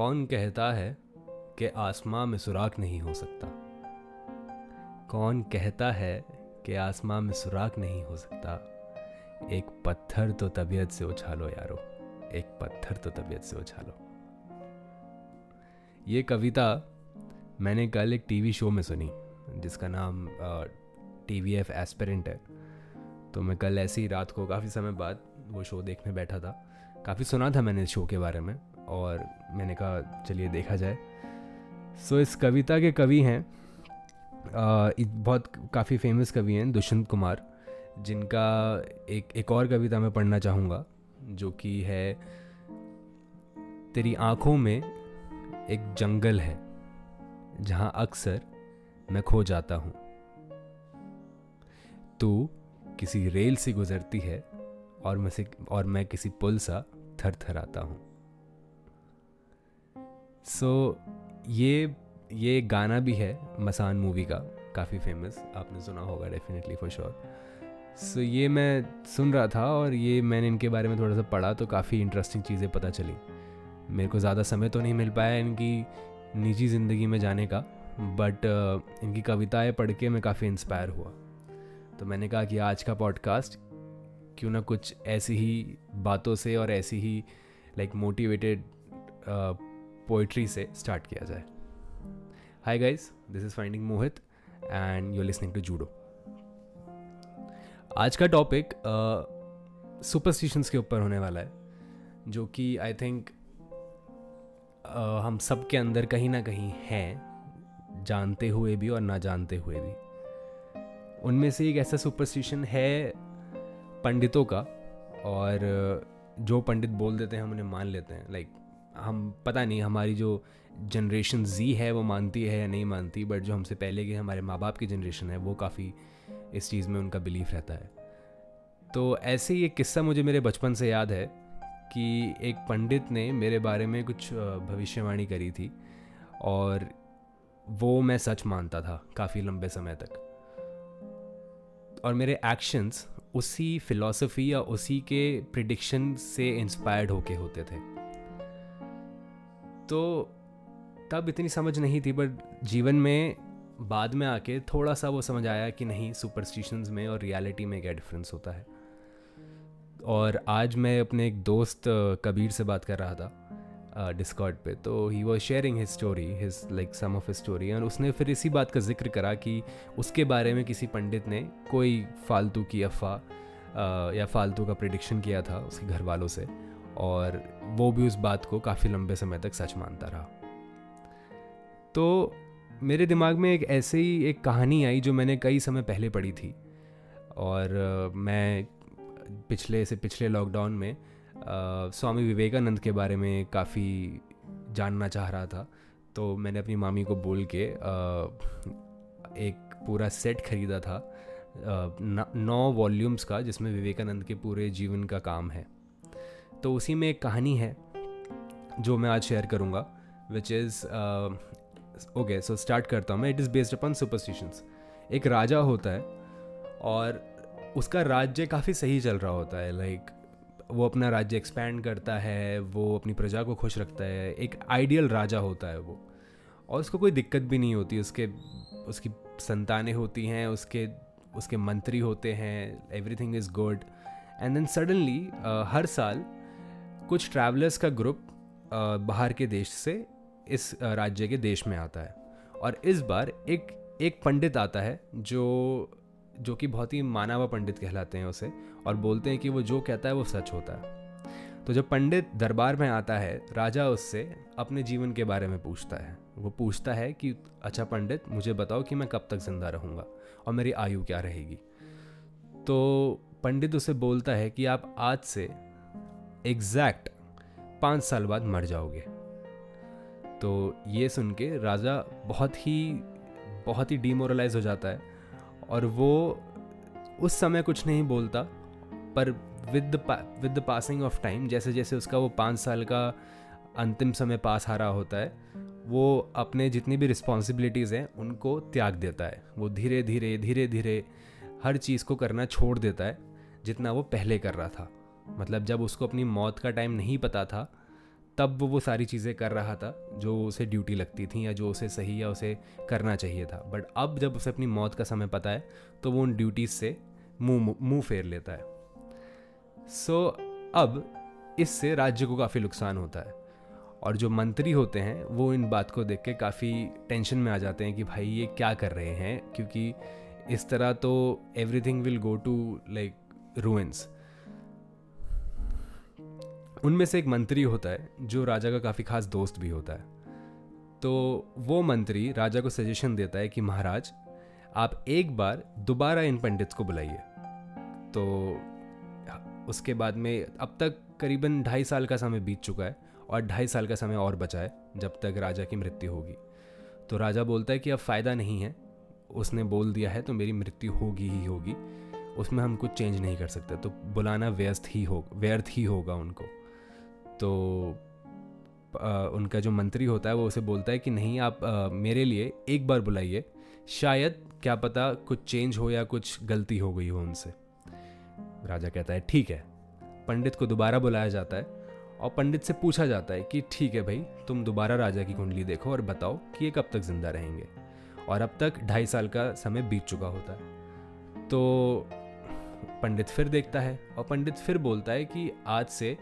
कौन कहता है कि आसमां में सुराख नहीं हो सकता? कौन कहता है कि आसमां में सुराख नहीं हो सकता? एक पत्थर तो तबीयत से उछालो यारो। एक पत्थर तो तबीयत से उछालो। ये कविता मैंने कल एक टीवी शो में सुनी, जिसका नाम टी वी एफ़ एस्पेरेंट है। तो मैं कल ऐसी रात को, काफ़ी समय बाद वो शो देखने बैठा था। काफ़ी सुना था मैंने इस शो के बारे में। और मैंने कहा चलिए देखा जाए। सो so, इस कविता के कवि हैं बहुत काफ़ी फ़ेमस कवि हैं दुष्यंत कुमार जिनका एक एक और कविता मैं पढ़ना चाहूँगा जो कि है तेरी आँखों में एक जंगल है जहाँ अक्सर मैं खो जाता हूँ। तू किसी रेल से गुजरती है और मैं से और मैं किसी पुल सा थर थर आता हूँ। सो so, ये ये गाना भी है मसान मूवी का काफ़ी फ़ेमस आपने सुना होगा डेफिनेटली फॉर श्योर सो ये मैं सुन रहा था और ये मैंने इनके बारे में थोड़ा सा पढ़ा तो काफ़ी इंटरेस्टिंग चीज़ें पता चली। मेरे को ज़्यादा समय तो नहीं मिल पाया इनकी निजी ज़िंदगी में जाने का बट uh, इनकी कविताएँ पढ़ के मैं काफ़ी इंस्पायर हुआ। तो मैंने कहा कि आज का पॉडकास्ट क्यों ना कुछ ऐसी ही बातों से और ऐसी ही लाइक मोटिवेटेड पोइट्री से स्टार्ट किया जाए। Hi guys this is finding Mohit and you listening to judo आज का टॉपिक सुपरस्टिशंस के ऊपर होने वाला है जो कि आई थिंक uh, हम सब के अंदर कहीं ना कहीं हैं जानते हुए भी और ना जानते हुए भी। उनमें से एक ऐसा सुपरस्टिशन है पंडितों का और जो पंडित बोल देते हैं हम उन्हें मान लेते हैं लाइक हम, पता नहीं हमारी जो जनरेशन जी है, वो मानती है या नहीं मानती बट जो हमसे पहले के हमारे माँ बाप की जनरेशन है, वो काफ़ी इस चीज़ में उनका बिलीफ रहता है। तो ऐसे ही एक किस्सा मुझे मेरे बचपन से याद है कि एक पंडित ने मेरे बारे में कुछ भविष्यवाणी करी थी और वो मैं सच मानता था काफ़ी लंबे समय तक। और मेरे एक्शंस उसी फिलॉसफी या उसी के प्रिडिक्शन से इंस्पायर्ड होके होते थे। तो तब इतनी समझ नहीं थी बट जीवन में, बाद में आके थोड़ा सा वो समझ आया कि नहीं सुपरस्टिशंस में और रियलिटी में क्या डिफरेंस होता है। और आज मैं अपने एक दोस्त, कबीर से बात कर रहा था डिस्कॉर्ड पे तो he was sharing his story his like some of story और उसने फिर इसी बात का ज़िक्र करा कि उसके बारे में किसी पंडित ने कोई फालतू की अफवाह या फालतू का प्रिडिक्शन किया था उसके घर वालों से। और वो भी उस बात को काफ़ी लंबे समय तक सच मानता रहा। तो मेरे दिमाग में एक ऐसे ही एक कहानी आई जो मैंने कई समय पहले पढ़ी थी और मैं पिछले से पिछले लॉकडाउन में आ, स्वामी विवेकानंद के बारे में काफ़ी जानना चाह रहा था। तो मैंने अपनी मामी को बोल के आ, एक पूरा सेट खरीदा था आ, न, नौ वॉल्यूम्स का जिसमें विवेकानंद के पूरे जीवन का काम है। तो उसी में एक कहानी है जो मैं आज शेयर करूँगा which is okay so start करता हूँ मैं। It is based upon superstitions एक राजा होता है और उसका राज्य काफ़ी सही चल रहा होता है। लाइक like, वो अपना राज्य एक्सपैंड करता है वो अपनी प्रजा को खुश रखता है। एक आइडियल राजा होता है वो। और उसको कोई दिक्कत भी नहीं होती। उसके उसकी संतानें होती हैं उसके उसके मंत्री होते हैं everything is good and then suddenly हर साल कुछ ट्रैवलर्स का ग्रुप बाहर के देश से इस राज्य के देश में आता है। और इस बार एक एक पंडित आता है जो जो कि बहुत ही माना हुआ पंडित कहलाते हैं उसे और बोलते हैं कि वो जो कहता है वो सच होता है। तो जब पंडित दरबार में आता है, राजा उससे अपने जीवन के बारे में पूछता है। वो पूछता है कि अच्छा पंडित, मुझे बताओ कि मैं कब तक ज़िंदा रहूँगा और मेरी आयु क्या रहेगी? तो पंडित उसे बोलता है कि आप आज से एग्जैक्ट पाँच साल बाद मर जाओगे। तो ये सुन के राजा बहुत ही बहुत ही डीमोरलाइज हो जाता है और वो उस समय कुछ नहीं बोलता, पर with with the passing of time जैसे जैसे उसका वो पाँच साल का अंतिम समय पास आ रहा होता है, वो अपने जितनी भी रिस्पॉन्सिबिलिटीज़ हैं, उनको त्याग देता है। वो धीरे धीरे धीरे धीरे हर चीज़ को करना छोड़ देता है, जितना वो पहले कर रहा था। मतलब जब उसको अपनी मौत का टाइम नहीं पता था तब वो वो सारी चीज़ें कर रहा था जो उसे ड्यूटी लगती थी या जो उसे सही या उसे करना चाहिए था। बट अब जब उसे अपनी मौत का समय पता है तो वो उन ड्यूटीज़ से मुँह मुँह फेर लेता है। सो so, अब इससे राज्य को काफ़ी नुकसान होता है। और जो मंत्री होते हैं वो इन बात को देख के काफ़ी टेंशन में आ जाते हैं कि भाई ये क्या कर रहे हैं क्योंकि इस तरह तो everything will go to like ruins उनमें से एक मंत्री होता है, जो राजा का काफ़ी खास दोस्त भी होता है। तो वो मंत्री राजा को सजेशन देता है कि, महाराज, आप एक बार दोबारा इन पंडित्स को बुलाइए। तो उसके बाद में अब तक करीबन ढाई साल का समय बीत चुका है और ढाई साल का समय और बचा है, जब तक राजा की मृत्यु होगी। तो राजा बोलता है कि, अब फ़ायदा नहीं है। उसने बोल दिया है तो मेरी मृत्यु होगी ही होगी। उसमें हम कुछ चेंज नहीं कर सकते। तो बुलाना व्यस्त ही हो, व्यर्थ ही होगा उनको। तो आ, उनका जो मंत्री होता है वो उसे बोलता है कि नहीं आप आ, मेरे लिए एक बार बुलाइए। शायद क्या पता कुछ चेंज हो या कुछ गलती हो गई हो उनसे। राजा कहता है ठीक है। पंडित को दोबारा बुलाया जाता है और पंडित से पूछा जाता है कि ठीक है भाई तुम दोबारा राजा की कुंडली देखो और बताओ कि ये कब तक ज़िंदा रहेंगे? और अब तक ढाई साल का समय बीत चुका होता है। तो पंडित फिर देखता है और पंडित फिर बोलता है कि आज से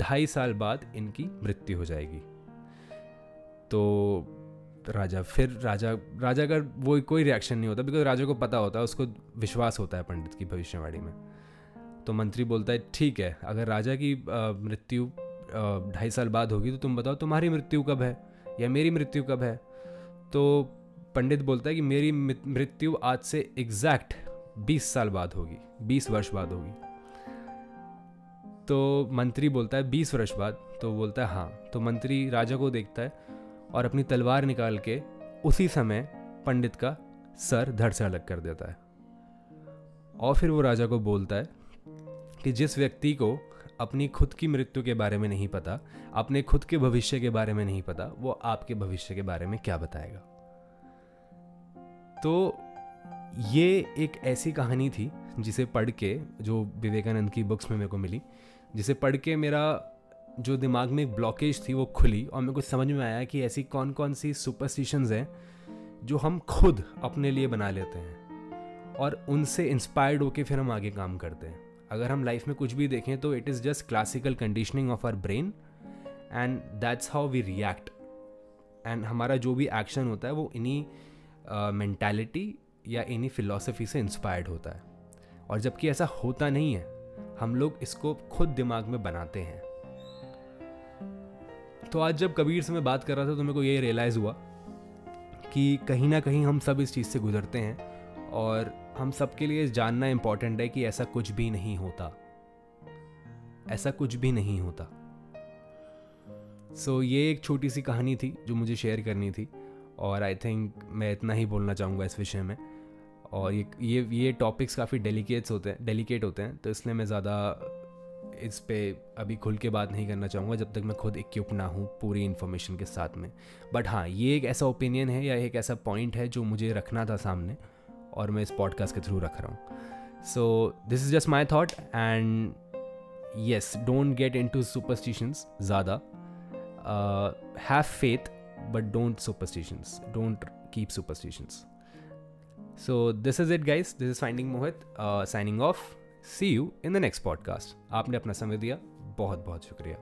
ढाई साल बाद इनकी मृत्यु हो जाएगी। तो राजा, फिर राजा राजा का वो कोई रिएक्शन नहीं होता बिकॉज़ राजा को पता होता है, उसको विश्वास होता है पंडित की भविष्यवाणी में। तो मंत्री बोलता है, ठीक है, अगर राजा की मृत्यु ढाई साल बाद होगी तो तुम बताओ, तुम्हारी मृत्यु कब है? या मेरी मृत्यु कब है? तो पंडित बोलता है कि मेरी मृत्यु आज से एग्जैक्ट बीस साल बाद होगी, बीस वर्ष बाद होगी। तो मंत्री बोलता है, बीस वर्ष बाद तो बोलता है हाँ। तो मंत्री राजा को देखता है और अपनी तलवार निकाल के उसी समय पंडित का सर धड़ से अलग कर देता है। और फिर वो राजा को बोलता है कि जिस व्यक्ति को अपनी खुद की मृत्यु के बारे में नहीं पता, अपने खुद के भविष्य के बारे में नहीं पता, वो आपके भविष्य के बारे में क्या बताएगा? तो ये एक ऐसी कहानी थी जिसे पढ़ के जो विवेकानंद की बुक्स में मेरे को मिली जिसे पढ़ के मेरा जो दिमाग में एक ब्लॉकेज थी वो खुली और मेरे को समझ में आया कि ऐसी कौन कौन सी सुपरस्टिशंस हैं जो हम खुद अपने लिए बना लेते हैं और उनसे इंस्पायर्ड होके फिर हम आगे काम करते हैं। अगर हम लाइफ में कुछ भी देखें तो it is just classical conditioning of our brain and that's how we react and हमारा जो भी एक्शन होता है वो इन्हीं मैंटेलिटी uh, या इन्हीं फिलोसफी से इंस्पायर्ड होता है। और जबकि ऐसा होता नहीं है हम लोग इसको खुद दिमाग में बनाते हैं। तो आज जब कबीर से मैं बात कर रहा था तो मेरे को ये रियलाइज़ हुआ कि कहीं ना कहीं हम सब इस चीज़ से गुजरते हैं और हम सबके लिए जानना इंपॉर्टेंट है कि ऐसा कुछ भी नहीं होता। ऐसा कुछ भी नहीं होता। सो so, ये एक छोटी सी कहानी थी जो मुझे शेयर करनी थी और आई थिंक मैं इतना ही बोलना चाहूँगा इस विषय में। और ये ये ये टॉपिक्स काफ़ी डेलिकेट्स होते हैं डेलिकेट होते हैं तो इसलिए मैं ज़्यादा इस पर अभी खुल के बात नहीं करना चाहूँगा जब तक मैं खुद इक्विप ना हूँ पूरी इन्फॉर्मेशन के साथ में। बट हाँ ये एक ऐसा ओपिनियन है या एक ऐसा पॉइंट है जो मुझे रखना था सामने और मैं इस पॉडकास्ट के थ्रू रख रहा हूँ। So this is just my thought and yes don't get into superstitions ज़्यादा have faith but don't superstitions don't keep superstitions So this is it guys. This is Finding Mohit uh, signing off. See you in the next podcast. आपने अपना समय दिया बहुत बहुत शुक्रिया